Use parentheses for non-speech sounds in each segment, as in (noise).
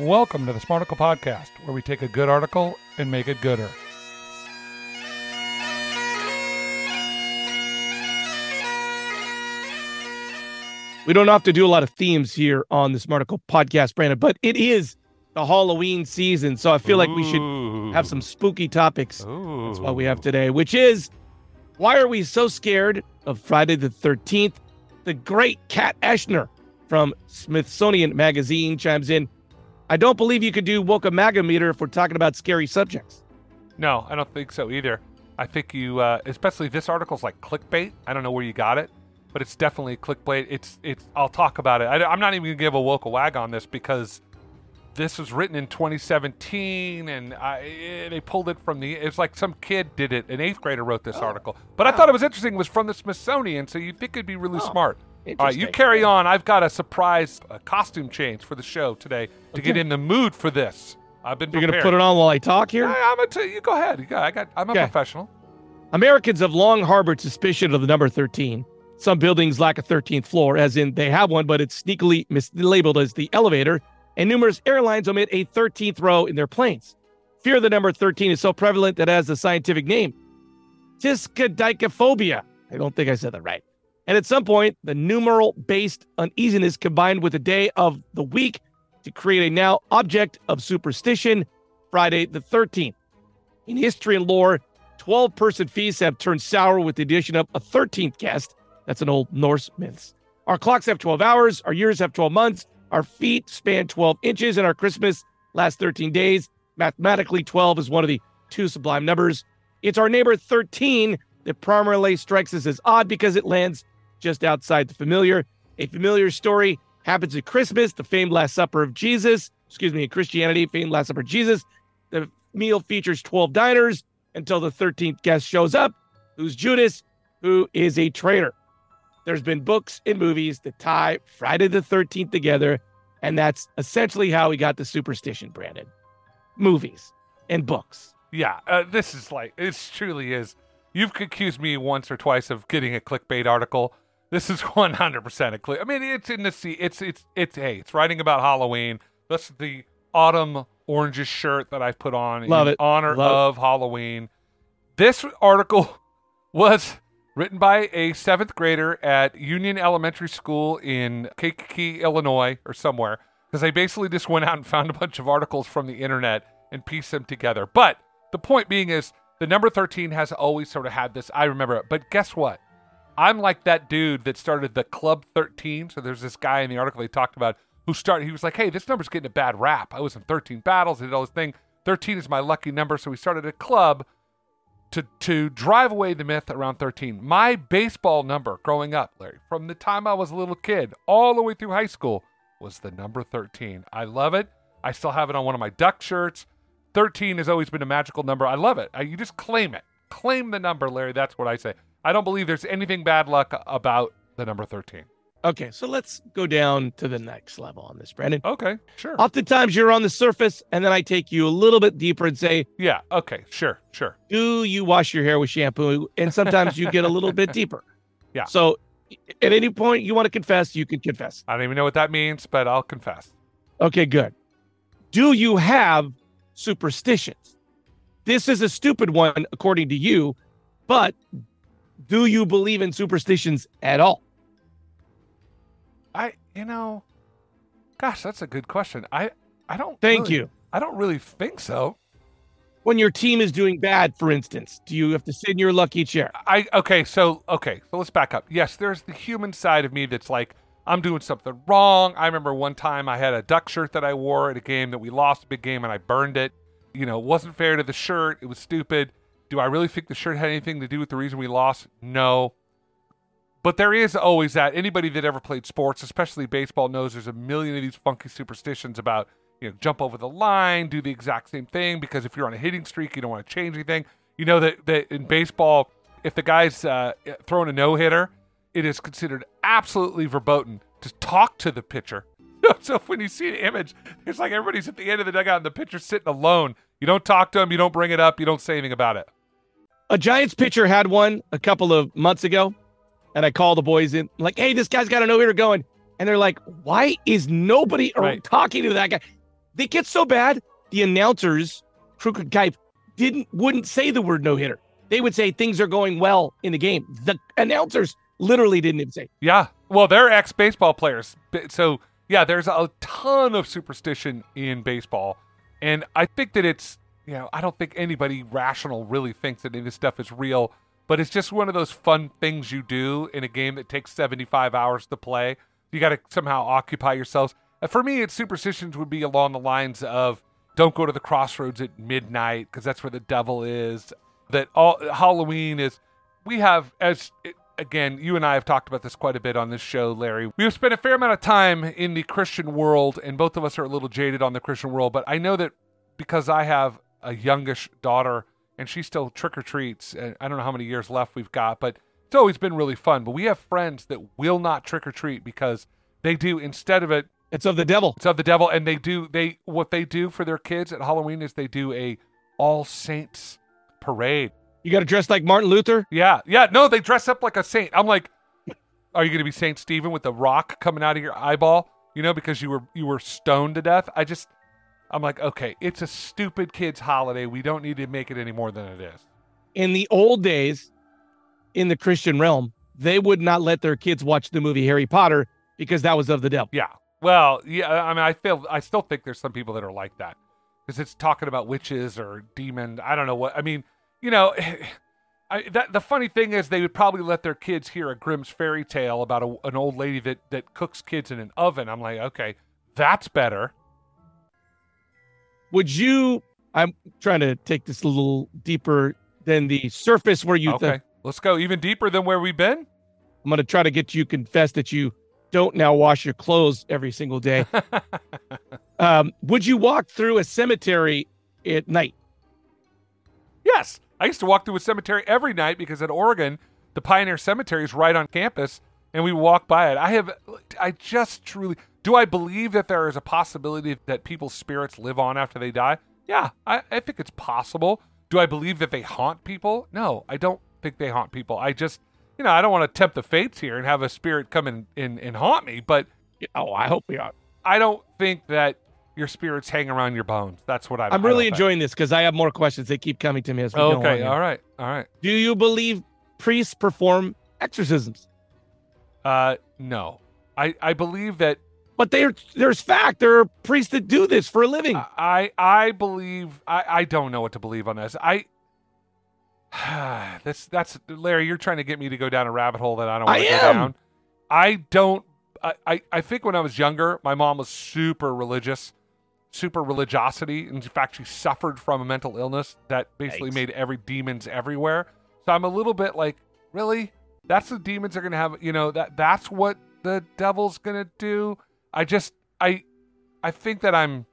Welcome to the Smarticle Podcast, where we take a good article and make it gooder. We don't have to do a lot of themes here on the Smarticle Podcast, Brandon, but it is the Halloween season, so I feel like we should have some spooky topics. That's what we have today, which is why are we so scared of Friday the 13th? The great Kat Eschner from Smithsonian Magazine chimes in. I don't believe you could do Woke Maga meter if we're talking about scary subjects. No, I don't think so either. I think you, uh, especially this article's like clickbait. I don't know where you got it, but it's definitely clickbait. It's, it's. I'll talk about it. I, am not even gonna give a woke a wag on this because this was written in 2017, and I, eh, they pulled it from the. It's like some kid did it. An eighth grader wrote this article, but I thought it was interesting. It was from the Smithsonian, so you'd think it'd be really Oh, smart. All right, you carry on. I've got a surprise uh, costume change for the show today to get in the mood for this. I've been You're going to put it on while I talk here? I, I'm gonna you. Go ahead. You go. I got. I'm a Okay. professional. Americans have long harbored suspicion of the number 13. Some buildings lack a 13th floor, as in they have one, but it's sneakily mislabeled as the elevator, and numerous airlines omit a 13th row in their planes. Fear of the number 13 is so prevalent that it has a scientific name discodicophobia. I don't think I said that right. And at some point, the numeral based uneasiness combined with the day of the week to create a now object of superstition, Friday the 13th. In history and lore, 12 person feasts have turned sour with the addition of a 13th guest. That's an old Norse myth. Our clocks have 12 hours, our years have 12 months, our feet span 12 inches, and our Christmas lasts 13 days. Mathematically, 12 is one of the two sublime numbers. It's our neighbor 13 that primarily strikes us as odd because it lands just outside the familiar. A familiar story happens at Christmas, the famed Last Supper of Jesus. Excuse me, in Christianity, famed Last Supper of Jesus. The meal features 12 diners until the 13th guest shows up, who's Judas, who is a traitor. There's been books and movies that tie Friday the 13th together, and that's essentially how we got the superstition, Brandon. Movies and books. Yeah. Uh, this is like. It truly is. You've accused me once or twice of getting a clickbait article. This is (laughs) 100% a click. I mean, it's in the sea. It's it's it's. Hey, it's writing about Halloween. That's the autumn oranges shirt that I put on Love in it. honor Love it. of Halloween. This article (laughs) was written by a seventh grader at Union Elementary School in Kankakee, Illinois, or somewhere, because they basically just went out and found a bunch of articles from the internet and pieced them together. But the point being is the number 13 has always sort of had this. I remember it. But guess what? I'm like that dude that started the Club 13. So there's this guy in the article they talked about who started, he was like, hey, this number's getting a bad rap. I was in 13 battles, I did all this thing. 13 is my lucky number. So we started a club to to drive away the myth around 13. My baseball number growing up, Larry, from the time I was a little kid all the way through high school was the number 13. I love it. I still have it on one of my duck shirts. 13 has always been a magical number. I love it. I, you just claim it. Claim the number, Larry. That's what I say. I don't believe there's anything bad luck about the number 13. Okay, so let's go down to the next level on this, Brandon. Okay, sure. Oftentimes you're on the surface, and then I take you a little bit deeper and say, yeah, okay, sure, sure. Do you wash your hair with shampoo? And sometimes you get a little bit (laughs) deeper. Yeah. So at any point you want to confess, you can confess. I don't even know what that means, but I'll confess. Okay, good. Do you have superstitions? This is a stupid one, according to you, but do you believe in superstitions at all? I, you know, gosh, that's a good question. I, I don't. Thank really- you. I don't really think so. When your team is doing bad, for instance, do you have to sit in your lucky chair? I okay, so okay, so let's back up. Yes, there's the human side of me that's like I'm doing something wrong. I remember one time I had a duck shirt that I wore at a game that we lost a big game and I burned it. You know, it wasn't fair to the shirt. It was stupid. Do I really think the shirt had anything to do with the reason we lost? No. But there is always that. Anybody that ever played sports, especially baseball, knows there's a million of these funky superstitions about, you know, jump over the line, do the exact same thing, because if you're on a hitting streak, you don't want to change anything. You know that, that in baseball, if the guy's uh, throwing a no hitter, it is considered absolutely verboten to talk to the pitcher. (laughs) so when you see the image, it's like everybody's at the end of the dugout and the pitcher's sitting alone. You don't talk to him, you don't bring it up, you don't say anything about it. A Giants pitcher had one a couple of months ago, and I called the boys in, like, hey, this guy's got a no hitter going. And they're like, why is nobody Right. talking to that guy? They get so bad, the announcers, Kruk and Kuip, didn't wouldn't say the word no hitter. They would say things are going well in the game. The announcers literally didn't even say. Yeah. Well, they're ex baseball players. So, yeah, there's a ton of superstition in baseball. And I think that it's, you know, I don't think anybody rational really thinks that any of this stuff is real, but it's just one of those fun things you do in a game that takes 75 hours to play. You got to somehow occupy yourselves. For me, it's superstitions would be along the lines of don't go to the crossroads at midnight because that's where the devil is. That all Halloween is. We have as again, you and I have talked about this quite a bit on this show, Larry. We have spent a fair amount of time in the Christian world, and both of us are a little jaded on the Christian world. But I know that because I have a youngish daughter and she still trick or treats, and I don't know how many years left we've got, but it's always been really fun. But we have friends that will not trick or treat because they do instead of it It's of the devil. it's of the devil, and they do they what they do for their kids at Halloween is they do a All Saints parade. You got to dress like Martin Luther. Yeah, yeah. No, they dress up like a saint. I'm like, are you going to be Saint Stephen with the rock coming out of your eyeball? You know, because you were you were stoned to death. I just, I'm like, okay, it's a stupid kids' holiday. We don't need to make it any more than it is. In the old days, in the Christian realm, they would not let their kids watch the movie Harry Potter because that was of the devil. Yeah. Well, yeah. I mean, I feel I still think there's some people that are like that because it's talking about witches or demon. I don't know what. I mean, you know. (sighs) I, that the funny thing is, they would probably let their kids hear a Grimm's fairy tale about a, an old lady that that cooks kids in an oven. I'm like, okay, that's better. Would you? I'm trying to take this a little deeper than the surface where you. Okay, let's go even deeper than where we've been. I'm going to try to get you confess that you don't now wash your clothes every single day. (laughs) um, would you walk through a cemetery at night? yes, I used to walk through a cemetery every night because at Oregon, the Pioneer Cemetery is right on campus, and we walk by it. I have, I just truly do. I believe that there is a possibility that people's spirits live on after they die. Yeah, I, I think it's possible. Do I believe that they haunt people? No, I don't think they haunt people. I just, you know, I don't want to tempt the fates here and have a spirit come in and, and haunt me, but Oh, I hope we are. I don't think that your spirits hang around your bones. That's what I. I'm I really enjoying this because I have more questions. They keep coming to me as we go on. Okay, all right, all right. Do you believe priests perform exorcisms? Uh, no, I I believe that But there, there's fact. There are priests that do this for a living. I I believe I I don't know what to believe on this. I (sighs) this that's Larry. You're trying to get me to go down a rabbit hole that I don't want I to go am. down. I don't. I, I I think when I was younger, my mom was super religious, super religiosity. In fact, she suffered from a mental illness that basically Yikes. made every demons everywhere. So I'm a little bit like, really? That's the demons are gonna have. You know that that's what the devil's gonna do. I just I I think that I'm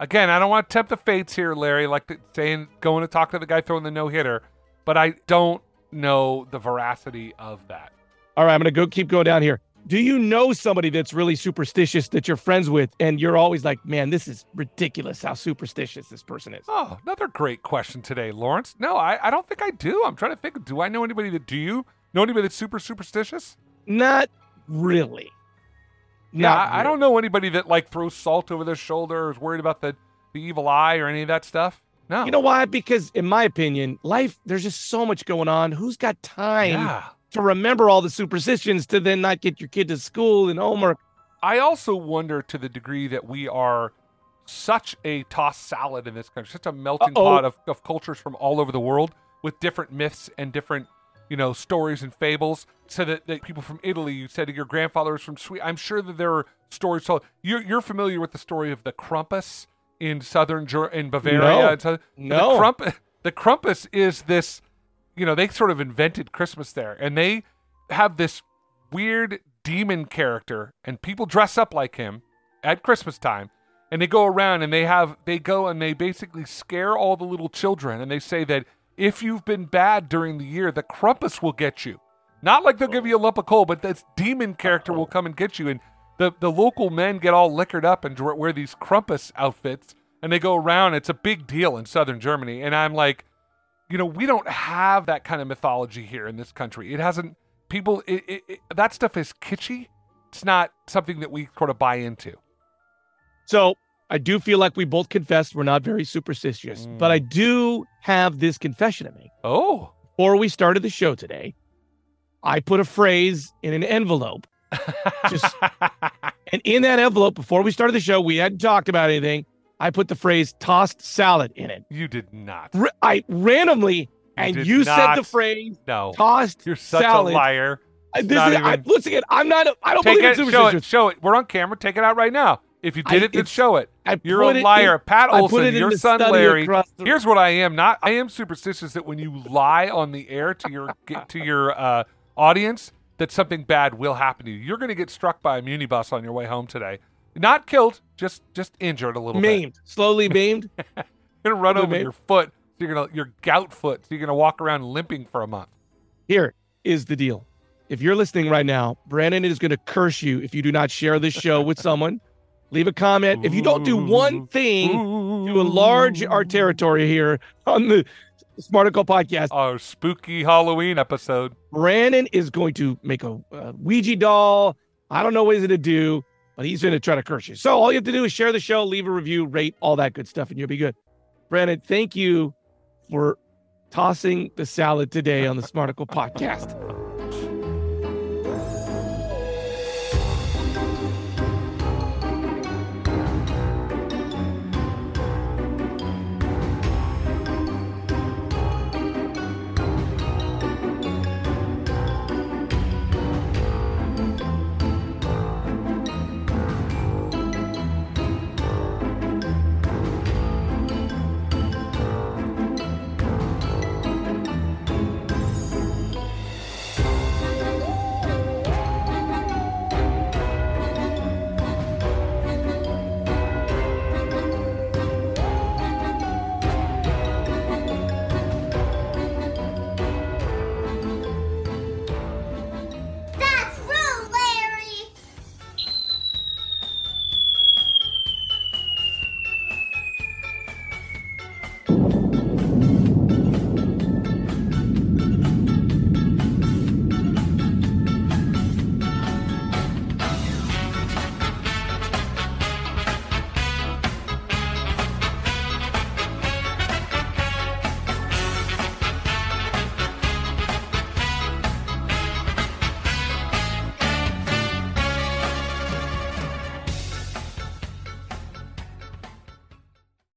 again. I don't want to tempt the fates here, Larry. Like the, saying going to talk to the guy throwing the no hitter, but I don't know the veracity of that. All right, I'm gonna go keep going down here. Do you know somebody that's really superstitious that you're friends with, and you're always like, man, this is ridiculous how superstitious this person is? Oh, another great question today, Lawrence. No, I, I don't think I do. I'm trying to think. Do I know anybody that do you know anybody that's super superstitious? Not really. Yeah, I, I don't know anybody that like throws salt over their shoulder or is worried about the, the evil eye or any of that stuff. No. You know why? Because in my opinion, life there's just so much going on. Who's got time yeah. to remember all the superstitions to then not get your kid to school and homework? I also wonder to the degree that we are such a tossed salad in this country, such a melting Uh-oh. pot of, of cultures from all over the world with different myths and different, you know, stories and fables. So that, that people from Italy, you said your grandfather was from Sweden. I'm sure that there are stories told. You're, you're familiar with the story of the Krampus in southern Ger- in Bavaria. No. so- No. The, Krump- the Krampus is this, you know, they sort of invented Christmas there, and they have this weird demon character, and people dress up like him at Christmas time, and they go around and they have they go and they basically scare all the little children, and they say that if you've been bad during the year, the Krampus will get you. Not like they'll give you a lump of coal, but this demon character will come and get you. And the, the local men get all liquored up and wear these Krampus outfits, and they go around. It's a big deal in southern Germany. And I'm like, you know, we don't have that kind of mythology here in this country. It hasn't. People, it, it, it, that stuff is kitschy. It's not something that we sort of buy into. So I do feel like we both confessed we're not very superstitious, Mm. but I do have this confession to make. Oh. Before we started the show today, I put a phrase in an envelope. Just- (laughs) And in that envelope, before we started the show, we hadn't talked about anything. I put the phrase tossed salad in it. you did not. R- I randomly, and you said the phrase No. tossed You're such salad. a liar. This is, I, even- listen, again, I'm not, I don't Take believe in it, show it, show it. We're on camera. Take it out right now. If you I- did it, then show it. I You're a liar. in- Pat I put Olson, it in your son Larry. the- Here's what I am. Not I am superstitious that when you lie on the air to your to your uh, audience, that something bad will happen to you. You're going to get struck by a munibus on your way home today. Not killed, just just injured a little bit. maimed, slowly maimed. (laughs) You're going to run over bit. your foot. So you're going to your gout foot. So you're going to walk around limping for a month. Here is the deal. If you're listening right now, Brandon is going to curse you if you do not share this show with someone. Leave a comment. If you don't do one thing to enlarge our territory here on the Smarticle podcast, Our spooky Halloween episode. Brandon is going to make a, a Ouija doll. I don't know what he's going to do, but he's going to try to curse you. So all you have to do is share the show, leave a review, rate, all that good stuff, and you'll be good. Brandon, thank you for tossing the salad today on the Smarticle podcast.